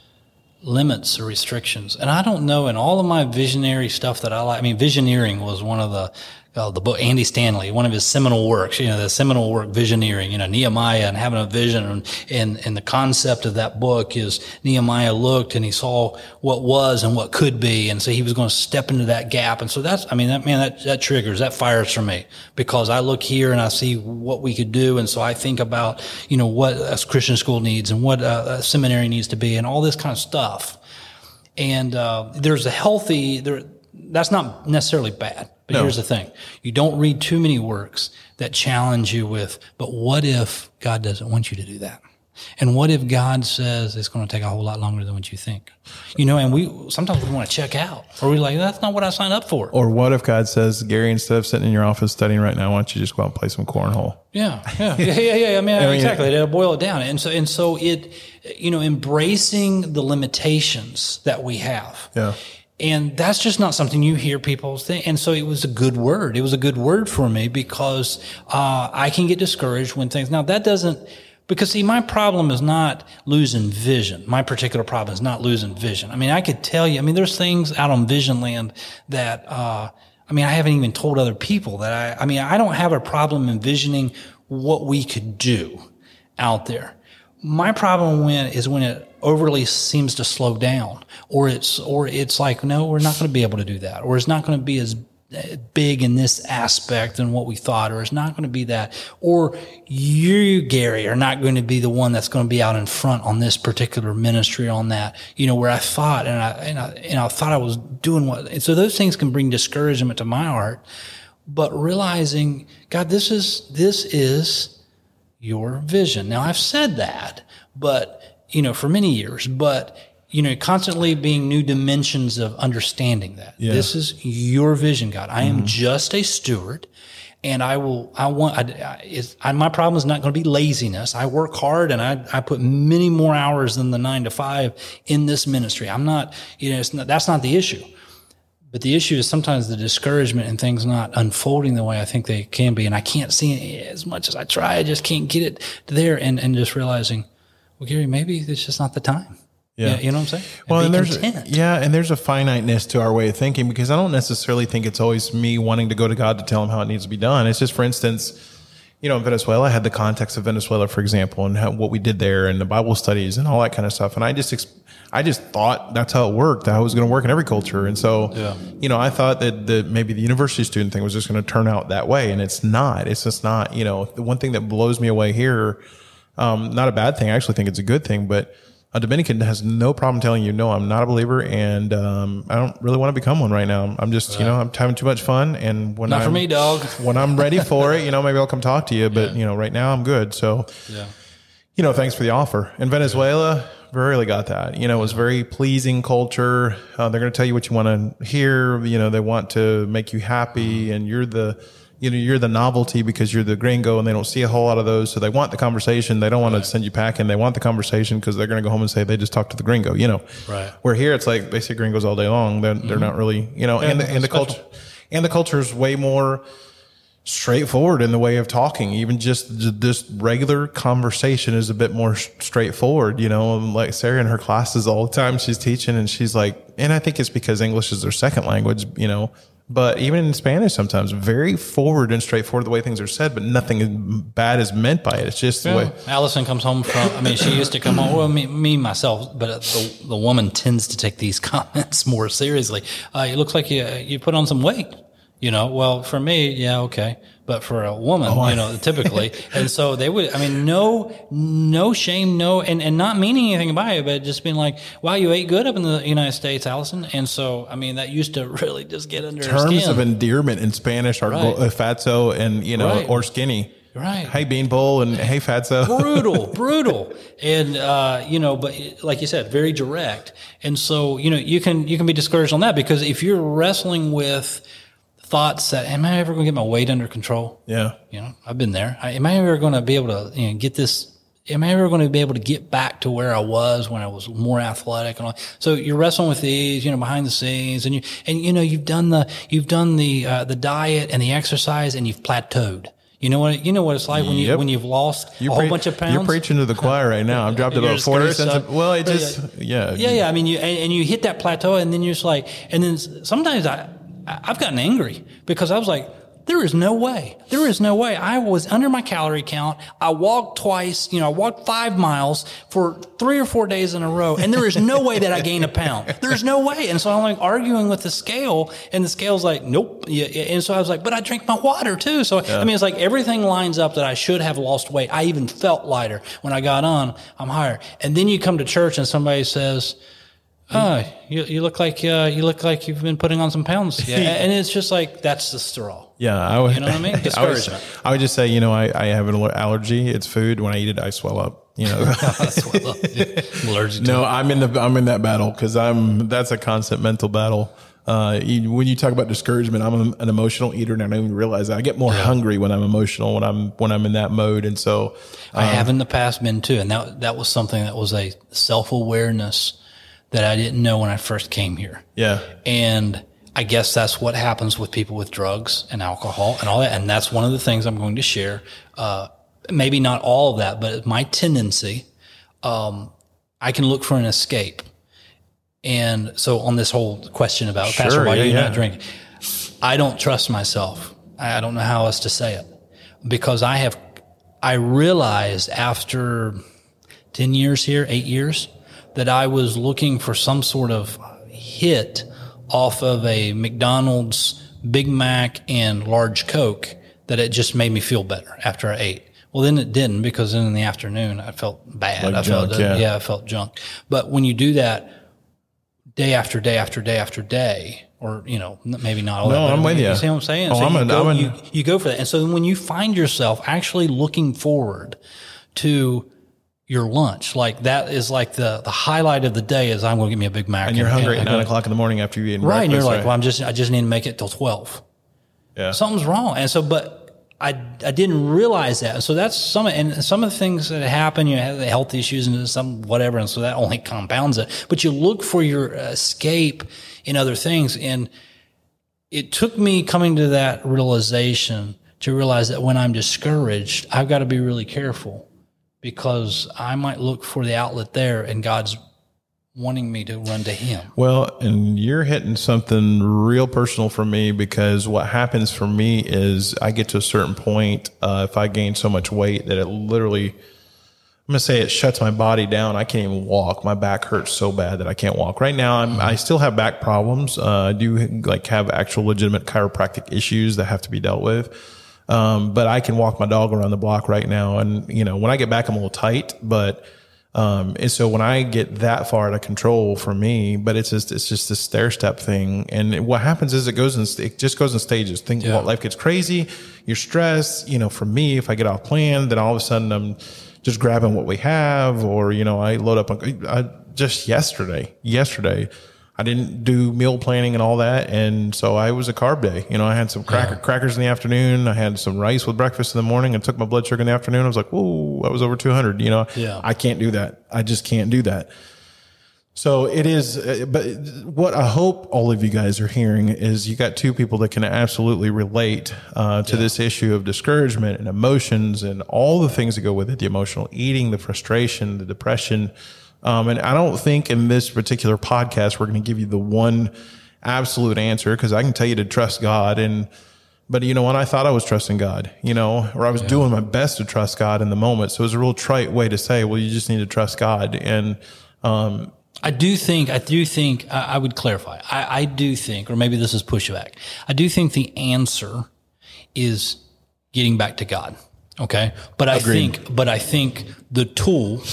limits or restrictions. And I don't know. In all of my visionary stuff that I like, I mean, visioneering was one of the uh, the book Andy Stanley, one of his seminal works. You know, the seminal work Visioneering. You know, Nehemiah and having a vision, and and, and the concept of that book is Nehemiah looked and he saw what was and what could be, and so he was going to step into that gap. And so that's, I mean, that man, that that triggers, that fires for me because I look here and I see what we could do, and so I think about you know what a Christian school needs and what a, a seminary needs to be, and all this kind of stuff. And uh, there's a healthy there. That's not necessarily bad. But No. here's the thing. You don't read too many works that challenge you with, but what if God doesn't want you to do that? And what if God says it's going to take a whole lot longer than what you think? You know, and we sometimes we want to check out, or we're like, that's not what I signed up for. Or what if God says, Gary, instead of sitting in your office studying right now, why don't you just go out and play some cornhole? Yeah, yeah, yeah, yeah, yeah. I mean, mean, exactly. It'll boil it down, and so and so it, you know, embracing the limitations that we have. Yeah. And that's just not something you hear people think. And so it was a good word. It was a good word for me because uh, I can get discouraged when things. Now that doesn't. Because see, my problem is not losing vision. My particular problem is not losing vision. I mean, I could tell you. I mean, there's things out on Vision Land that. Uh, I mean, I haven't even told other people that I. I mean, I don't have a problem envisioning what we could do out there. My problem when is when it overly seems to slow down, or it's or it's like no, we're not going to be able to do that, or it's not going to be as eh, big in this aspect than what we thought, or it's not going to be that, or you, Gary, are not going to be the one that's going to be out in front on this particular ministry on that, you know, where I thought and I, and I, and I thought I was doing what, and so those things can bring discouragement to my heart, but realizing, God, this is, this is your vision. Now I've said that, but, you know, for many years, but you know, constantly being new dimensions of understanding that. Yeah. This is your vision, God. I am mm-hmm. just a steward and I will, I want, I, I, my problem is not going to be laziness. I work hard and I, I put many more hours than the nine to five in this ministry. I'm not, you know, not, that's not the issue. But the issue is sometimes the discouragement and things not unfolding the way I think they can be. And I can't see it as much as I try. I just can't get it there and, and just realizing, well, Gary, maybe it's just not the time. Yeah. you know what I'm saying? And well, and there's content. yeah, and there's a finiteness to our way of thinking because I don't necessarily think it's always me wanting to go to God to tell him how it needs to be done. It's just, for instance, you know, in Venezuela, I had the context of Venezuela, for example, and how, what we did there, and the Bible studies, and all that kind of stuff. And I just, I just thought that's how it worked. That was going to work in every culture. And so, yeah. you know, I thought that that maybe the university student thing was just going to turn out that way, and it's not. It's just not. You know, the one thing that blows me away here, um, not a bad thing. I actually think it's a good thing, but a Dominican has no problem telling you, no, I'm not a believer, and um, I don't really want to become one right now. I'm just, right. you know, I'm having too much fun, and when not I'm, for me, dog. when I'm ready for it, you know, maybe I'll come talk to you. But yeah. you know, right now I'm good. So, yeah, you know, thanks for the offer. In Venezuela, rarely got that. You know, it was very pleasing culture. Uh, they're going to tell you what you want to hear. You know, they want to make you happy, and you're the you know, you're the novelty because you're the gringo and they don't see a whole lot of those. So they want the conversation. They don't want right. to send you packing. They want the conversation because they're going to go home and say they just talked to the gringo, you know. Right. Where here it's like they see gringos all day long. They're, mm-hmm. they're not really, you know, yeah, and the, and the culture, and the culture is way more straightforward in the way of talking. Even just this regular conversation is a bit more straightforward, you know, like Sarah in her classes all the time, she's teaching and she's like, and I think it's because English is their second language, you know, but even in Spanish, sometimes very forward and straightforward the way things are said, but nothing bad is meant by it. It's just yeah. the way. Allison comes home from. I mean, she used to come home. Well, me, me myself, but the, the woman tends to take these comments more seriously. Uh, it looks like you you put on some weight. You know, well, for me, yeah, okay. But for a woman, oh, you know, typically. and so they would, I mean, no, no shame, no, and, and not meaning anything by it, but just being like, wow, you ate good up in the United States, Allison. And so, I mean, that used to really just get under Terms of endearment in Spanish are right. fatso and, you know, right. or skinny. Right. Hey Beanpole and Hey Fatso. brutal, brutal. And, uh, you know, but like you said, very direct. And so, you know, you can, you can be discouraged on that because if you're wrestling with, thoughts that am I ever going to get my weight under control? Yeah, you know, I've been there. I, am I ever going to be able to you know, get this? Am I ever going to be able to get back to where I was when I was more athletic and all? So you're wrestling with these, you know, behind the scenes, and you and you know you've done the you've done the uh, the diet and the exercise, and you've plateaued. You know what? You know what it's like when you yep. when you've lost you're a whole pre- bunch of pounds. You're preaching to the choir right now. I've dropped about forty cents. well, it just yeah. yeah, yeah. I mean, you and, and, you hit that plateau, and then you're just like, and then sometimes I I've gotten angry because I was like, there is no way. There is no way. I was under my calorie count. I walked twice, you know, I walked five miles for three or four days in a row. And there is no way that I gained a pound. There's no way. And so I'm like arguing with the scale and the scale's like, nope. Yeah. And so I was like, but I drink my water too. So, yeah. I mean, it's like everything lines up that I should have lost weight. I even felt lighter when I got on. I'm higher. And then you come to church and somebody says, Oh, you, you look like uh, you look like you've been putting on some pounds. Yeah, and it's just like that's the straw. Yeah, I would. You know what I mean? Discouragement. I, I would just say, you know, I, I have an allergy. It's food. When I eat it, I swell up. You know, allergic. no, I'm in the I'm in that battle because I'm that's a constant mental battle. Uh, you, when you talk about discouragement, I'm an emotional eater, and I don't even realize that. I get more yeah. hungry when I'm emotional when I'm when I'm in that mode, and so um, I have in the past been too, and that that was something that was a self awareness that I didn't know when I first came here. Yeah. And I guess that's what happens with people with drugs and alcohol and all that. And that's one of the things I'm going to share. Uh, maybe not all of that, but my tendency, um, I can look for an escape. And so on this whole question about sure, Pastor, why yeah, you yeah. not drinking? I don't trust myself. I don't know how else to say it because I have, I realized after 10 years here, eight years, that I was looking for some sort of hit off of a McDonald's Big Mac and large Coke that it just made me feel better after I ate. Well, then it didn't because then in the afternoon I felt bad. Like I felt yeah. yeah, I felt junk. But when you do that day after day after day after day, or you know, maybe not all No, that. I'm with you. you. see what I'm saying? Oh, so I'm you, an- go, I'm you, you go for that, and so when you find yourself actually looking forward to your lunch, like that is like the the highlight of the day is I'm going to get me a Big Mac, And you're hungry at nine o'clock in the morning after you eat. right? And you're like, right? well, I'm just I just need to make it till twelve yeah. something's wrong. And so, but I, I didn't realize that. So that's some, and some of the things that happen, you have the health issues and some whatever. And so that only compounds it, but you look for your escape in other things. And it took me coming to that realization to realize that when I'm discouraged, I've got to be really careful because I might look for the outlet there and God's wanting me to run to him. Well, and you're hitting something real personal for me because what happens for me is I get to a certain point, uh, if I gain so much weight that it literally, I'm going to say it shuts my body down. I can't even walk. My back hurts so bad that I can't walk. Right now, I'm, I still have back problems. Uh, I do like have actual legitimate chiropractic issues that have to be dealt with. Um, but I can walk my dog around the block right now. And, you know, when I get back, I'm a little tight, but, um, and so when I get that far out of control for me, but it's just, it's just this stair step thing. And what happens is it goes in, it just goes in stages. Think Yeah. what life gets crazy. You're stressed. You know, for me, if I get off plan, then all of a sudden I'm just grabbing what we have or, you know, I load up on, I, just yesterday, yesterday, I didn't do meal planning and all that. And so I was a carb day. You know, I had some cracker, crackers in the afternoon. I had some rice with breakfast in the morning I took my blood sugar in the afternoon. I was like, whoa, I was over 200. You know, Yeah. I can't do that. I just can't do that. So it is, uh, but what I hope all of you guys are hearing is you got two people that can absolutely relate uh, to this issue of discouragement and emotions and all the things that go with it the emotional eating, the frustration, the depression. Um, and I don't think in this particular podcast we're going to give you the one absolute answer because I can tell you to trust God and but you know what? I thought I was trusting God, you know, or I was doing my best to trust God in the moment. So it was a real trite way to say, well, you just need to trust God. And, um, I do think, I do think, I, I would clarify. I, I do think, or maybe this is pushback. I do think the answer is getting back to God. Okay. But I think, but I think the tool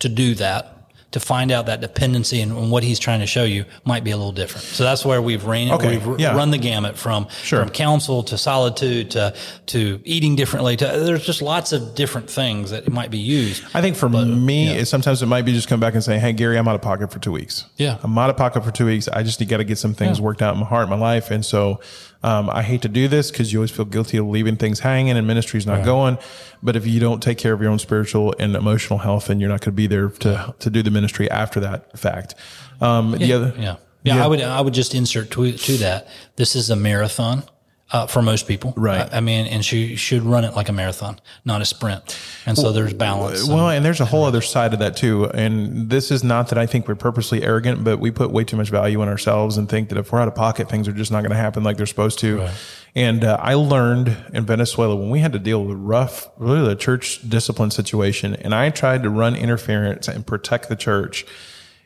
to do that, to find out that dependency and, and what he's trying to show you might be a little different. So that's where we've ran, Okay, we've yeah. run the gamut from, Sure. from counsel to solitude to, to eating differently to, there's just lots of different things that might be used. I think for me, it, sometimes it might be just come back and say, Hey, Gary, I'm out of pocket for two weeks. Yeah. I'm out of pocket for two weeks. I just got to get some things worked out in my heart, my life. And so, um, I hate to do this because you always feel guilty of leaving things hanging and ministry's not going. But if you don't take care of your own spiritual and emotional health, then you're not going to be there to, to do the ministry after that fact. Um, the other, Yeah. Yeah, I would I would just insert to to that. This is a marathon uh, for most people, Right. I, I mean, and she should run it like a marathon, not a sprint. And so there's balance. Well, and there's a whole other side of that too. And this is not that I think we're purposely arrogant, but we put way too much value in ourselves and think that if we're out of pocket, things are just not going to happen like they're supposed to. And uh, I learned in Venezuela when we had to deal with rough, really the church discipline situation, and I tried to run interference and protect the church.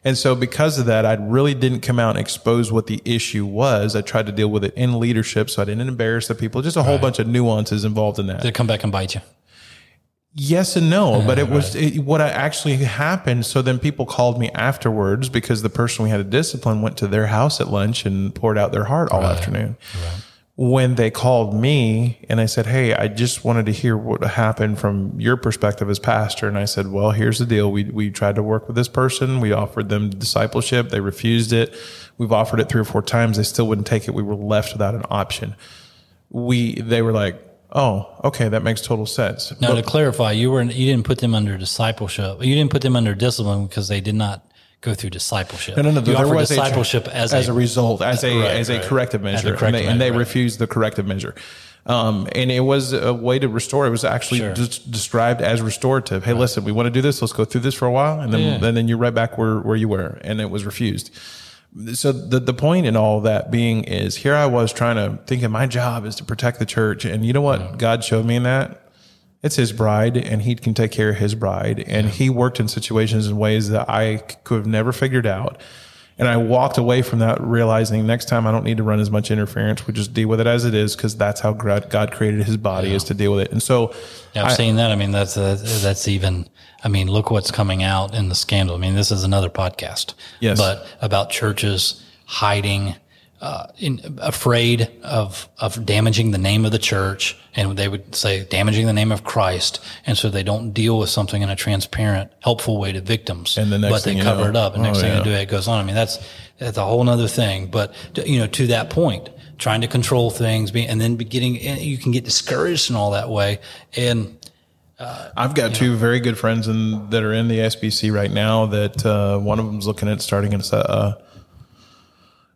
And so because of that, I really didn't come out and expose what the issue was. I tried to deal with it in leadership so I didn't embarrass the people. Just a whole bunch of nuances involved in that. they come back and bite you. Yes and no, but it was it, what actually happened. So then people called me afterwards because the person we had to discipline went to their house at lunch and poured out their heart all afternoon. When they called me and I said, Hey, I just wanted to hear what happened from your perspective as pastor. And I said, Well, here's the deal. We, we tried to work with this person. We offered them discipleship. They refused it. We've offered it three or four times. They still wouldn't take it. We were left without an option. We, they were like, Oh, okay. That makes total sense. Now, to clarify, you were you didn't put them under discipleship. You didn't put them under discipline because they did not go through discipleship. No, no, no. You there was discipleship a, as, as a, a, result, as a Right, as a right. corrective measure, corrective and they, and they right. refused the corrective measure. Um, and it was a way to restore. It was actually Sure. just described as restorative. Hey, listen, we want to do this. Let's go through this for a while, and then Yeah. and then you're right back where where you were, and it was refused. So the the point in all that being is here I was trying to thinking my job is to protect the church, and you know what God showed me in that it's his bride and he can take care of his bride and he worked in situations in ways that i could have never figured out And I walked away from that realizing next time I don't need to run as much interference. We just deal with it as it is because that's how God created his body is to deal with it. And so Yeah, I've I- seen that. I mean, that's uh, that's even. I mean, look what's coming out in the scandal. I mean, this is another podcast. Yes. but about churches hiding, uh, in, afraid of of damaging the name of the church, and they would say damaging the name of Christ, and so they don't deal with something in a transparent, helpful way to victims. And the next but they cover know- it up, and next oh, thing yeah. you do, it goes on. I mean, that's that's a whole other thing. But you know, to that point, trying to control things, be, and then getting, you can get discouraged in all that way, and I've got two very good friends in, that are in the SBC right now. That uh, one of them's looking at starting a, uh,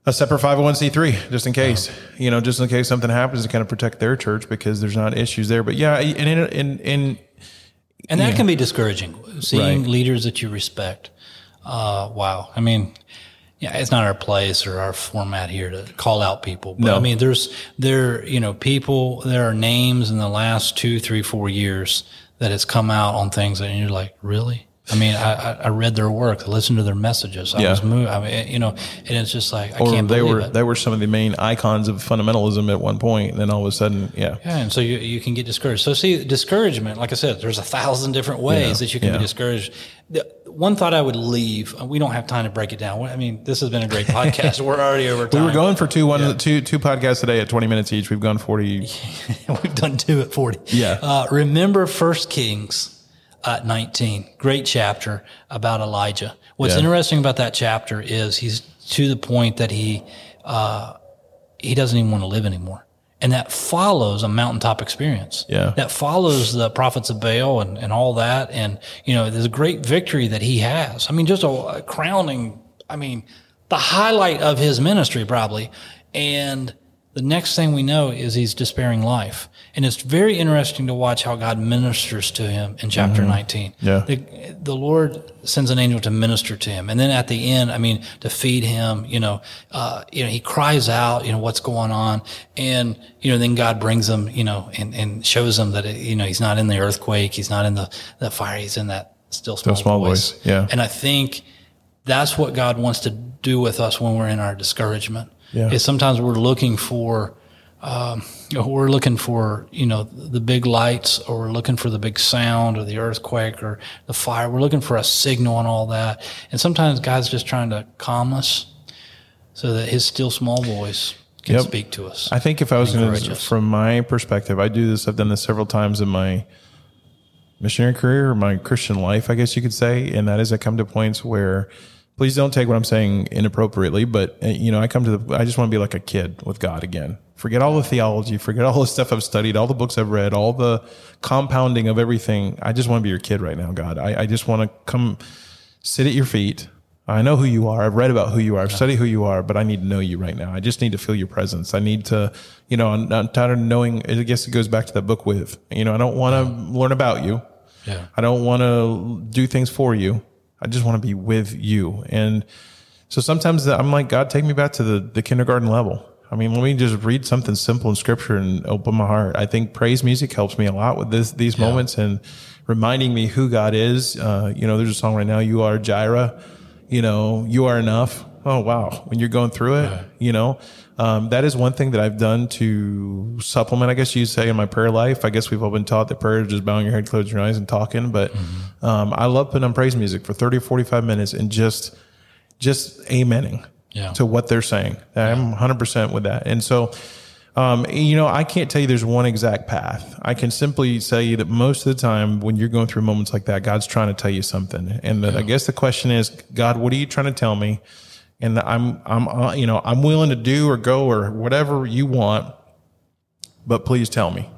a separate 501c3 just in case, you know, just in case something happens to kind of protect their church because there's not issues there. But yeah, and in, in, in And that can be discouraging. Seeing Right. leaders that you respect. Uh, wow. I mean, yeah, it's not our place or our format here to call out people. But No. I mean, there's there, you know, people. There are names in the last two, three, four years that has come out on things, and you're like, really? I mean, I, I, read their work, I listened to their messages. I Yeah. was moved. I mean, you know, and it's just like I or can't they believe were it. they were some of the main icons of fundamentalism at one point, and then all of a sudden, yeah, Yeah, and so you, you can get discouraged. So see, discouragement, like I said, there's a thousand different ways Yeah, that you can yeah. be discouraged. The one thought I would leave, we don't have time to break it down. I mean, this has been a great podcast. We're already over time. we were going for two one two two podcasts today at twenty minutes each. We've gone forty. We've done two at 40. Yeah. Uh, remember First Kings at 19. Great chapter about Elijah. What's Yeah. interesting about that chapter is he's to the point that he, uh, he doesn't even want to live anymore. And that follows a mountaintop experience. Yeah. That follows the prophets of Baal and, and all that. And, you know, there's a great victory that he has. I mean, just a, a crowning, I mean, the highlight of his ministry probably. And the next thing we know is he's despairing life. And it's very interesting to watch how God ministers to him in chapter 19. Mm-hmm. Yeah. The, the Lord sends an angel to minister to him. And then at the end, I mean, to feed him, you know, uh, you know, he cries out, you know, what's going on. And, you know, then God brings him, you know, and, and shows him that, you know, he's not in the earthquake. He's not in the, the fire. He's in that still small, small voice. voice, yeah. And I think that's what God wants to do with us when we're in our discouragement. Yeah. Is sometimes we're looking for, um, we're looking for, you know, the big lights or we're looking for the big sound or the earthquake or the fire. We're looking for a signal and all that. And sometimes God's just trying to calm us so that his still small voice can Yep. speak to us. I think if I was going to, from my perspective, I do this. I've done this several times in my missionary career or my Christian life, I guess you could say. And that is, I come to points where, please don't take what I'm saying inappropriately, but uh, you know, I come to the, I just want to be like a kid with God again. Forget all the theology, forget all the stuff I've studied, all the books I've read, all the compounding of everything. I just want to be your kid right now, God. I, I just want to come sit at your feet. I know who you are. I've read about who you are. I've studied who you are, but I need to know you right now. I just need to feel your presence. I need to, you know, I'm, I'm tired of knowing. I guess it goes back to that book with, you know, I don't want to learn about you. Yeah. I don't want to do things for you. I just want to be with you. And so sometimes I'm like, God, take me back to the, the kindergarten level. I mean, let me just read something simple in scripture and open my heart. I think praise music helps me a lot with this, these moments and reminding me who God is. Uh, you know, there's a song right now, You Are Jireh, you know, you are enough. Oh, wow. When you're going through it, you know, um, that is one thing that I've done to supplement, I guess you'd say, in my prayer life. I guess we've all been taught that prayer is just bowing your head, closing your eyes, and talking. But um, I love putting on praise music for 30 or 45 minutes and just just amening Yeah. to what they're saying. I'm 100% with that. And so, um, you know, I can't tell you there's one exact path. I can simply say that most of the time when you're going through moments like that, God's trying to tell you something. And the, I guess the question is, God, what are you trying to tell me? And I'm, I'm, uh, you know, I'm willing to do or go or whatever you want, but please tell me.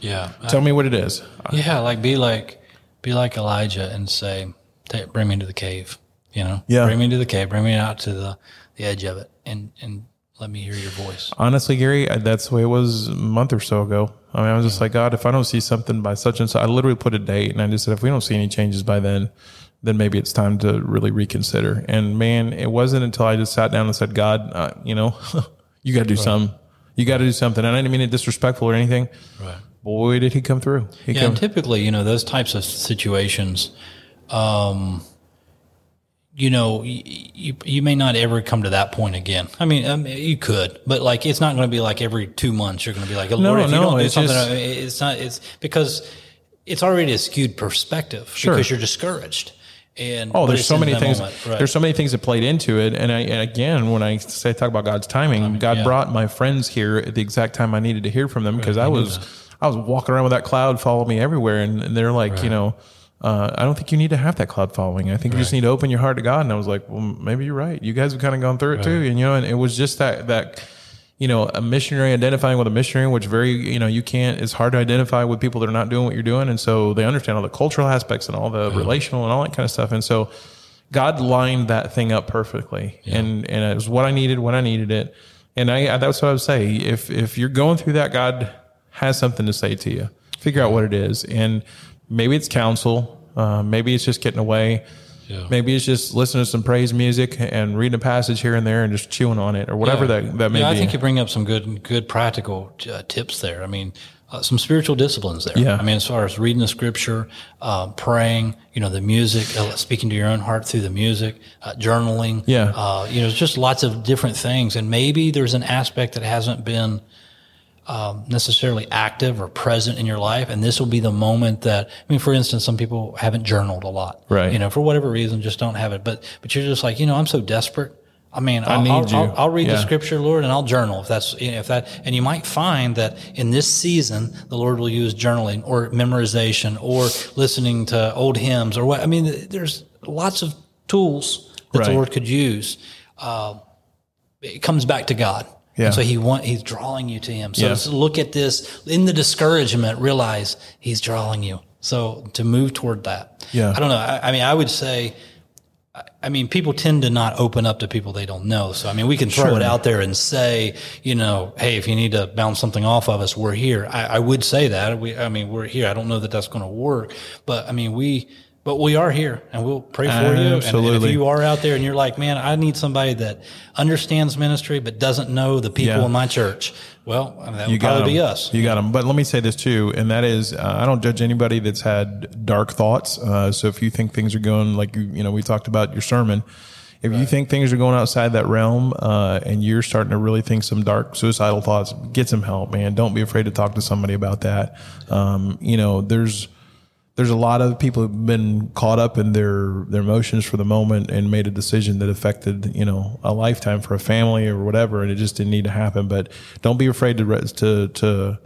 Yeah. Tell me what it is. Yeah, like be like be like Elijah and say, "Ta- "Bring me to the cave." You know, Yeah. bring me to the cave, bring me out to the the edge of it, and and let me hear your voice. Honestly, Gary, I- that's the way it was a month or so ago. I mean, I was just like, God, if I don't see something by such and such, I literally put a date and I just said, if we don't see any changes by then, then maybe it's time to really reconsider. And man, it wasn't until I just sat down and said, God, uh, you know, you got to do something. You got to do something. And I didn't mean it disrespectful or anything. Right. Boy, did he come through. He Yeah, come, and typically, you know, those types of situations, um, you know, you, you may not ever come to that point again. I mean, um, you could, but like, it's not going to be like every two months you're going to be like, Lord, No, if you no, don't do it's something, just- uh, it's not, it's because it's already a skewed perspective Sure. because you're discouraged. And Oh, there's so many things. right. There's so many things that played into it, and I and again, when I say talk about God's timing, God yeah. brought my friends here at the exact time I needed to hear from them because I was I was walking around with that cloud following me everywhere, and, and they're like, you know, uh, I don't think you need to have that cloud following. I think you just need to open your heart to God. And I was like, well, maybe you're right. You guys have kind of gone through it too, and you know, and it was just that that you know, a missionary identifying with a missionary, which very, you know, you can't, it's hard to identify with people that are not doing what you're doing. And so they understand all the cultural aspects and all the relational and all that kind of stuff. And so God lined that thing up perfectly. And, and it was what I needed when I needed it. And I, that's what I would say. If, if you're going through that, God has something to say to you. Figure out what it is. And maybe it's counsel. Uh, maybe it's just getting away. Yeah. Maybe it's just listening to some praise music and reading a passage here and there and just chewing on it or whatever Yeah. that, that may yeah, be. I think you bring up some good, good practical uh, tips there. I mean, uh, some spiritual disciplines there. Yeah. I mean, as far as reading the scripture, uh, praying, you know, the music, uh, speaking to your own heart through the music, uh, journaling. Yeah. Uh, you know, just lots of different things. And maybe there's an aspect that hasn't been um, necessarily active or present in your life. And this will be the moment that, I mean, for instance, some people haven't journaled a lot. Right. You know, for whatever reason, just don't have it. But, but you're just like, you know, I'm so desperate. I mean, I'll, need I'll, you. I'll, I'll read Yeah. the scripture, Lord, and I'll journal if that's you know, if that. And you might find that in this season, the Lord will use journaling or memorization or listening to old hymns or what. I mean, there's lots of tools that Right. the Lord could use. Uh, it comes back to God. Yeah. And so he want he's drawing you to him. So Yeah. look at this in the discouragement, realize he's drawing you. So to move toward that. Yeah. I don't know. I, I mean, I would say, I- I mean, people tend to not open up to people they don't know. So, I mean, we can throw Sure. it out there and say, you know, hey, if you need to bounce something off of us, we're here. I, I would say that. We, I mean, we're here. I don't know that that's going to work, but I mean, we, but we are here and we'll pray for you. And- And, Absolutely. if you are out there and you're like, man, I need somebody that understands ministry, but doesn't know the people Yeah. in my church. Well, I mean, that You would got probably be us. You got them. But let me say this too, and that is, uh, I don't judge anybody that's had dark thoughts. Uh, so if you think things are going like you, you know, we talked about your sermon. If you think things are going outside that realm, uh, and you're starting to really think some dark suicidal thoughts, get some help, man. Don't be afraid to talk to somebody about that. Um, you know, there's, there's a lot of people who've been caught up in their their emotions for the moment and made a decision that affected you know a lifetime for a family or whatever, and it just didn't need to happen. But don't be afraid to to to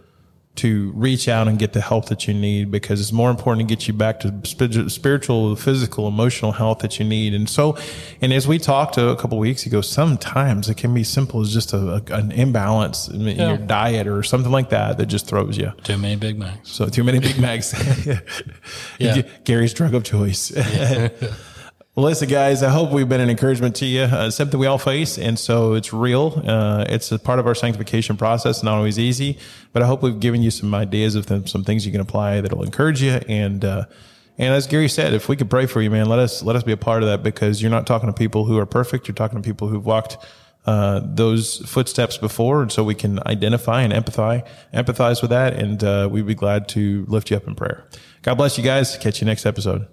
to reach out and get the help that you need because it's more important to get you back to spiritual, physical, emotional health that you need. And so, and as we talked a couple weeks ago, sometimes it can be simple as just a, an imbalance in your diet or something like that that just throws you. Too many Big Macs. So too many Big Macs. Yeah. Gary's drug of choice. well, listen, guys. I hope we've been an encouragement to you. Uh, something we all face, and so it's real. Uh, it's a part of our sanctification process. Not always easy, but I hope we've given you some ideas of them, some things you can apply that'll encourage you. And uh, and as Gary said, if we could pray for you, man, let us let us be a part of that because you're not talking to people who are perfect. You're talking to people who've walked uh, those footsteps before, and so we can identify and empathize, empathize with that, and uh, we'd be glad to lift you up in prayer. God bless you guys. Catch you next episode.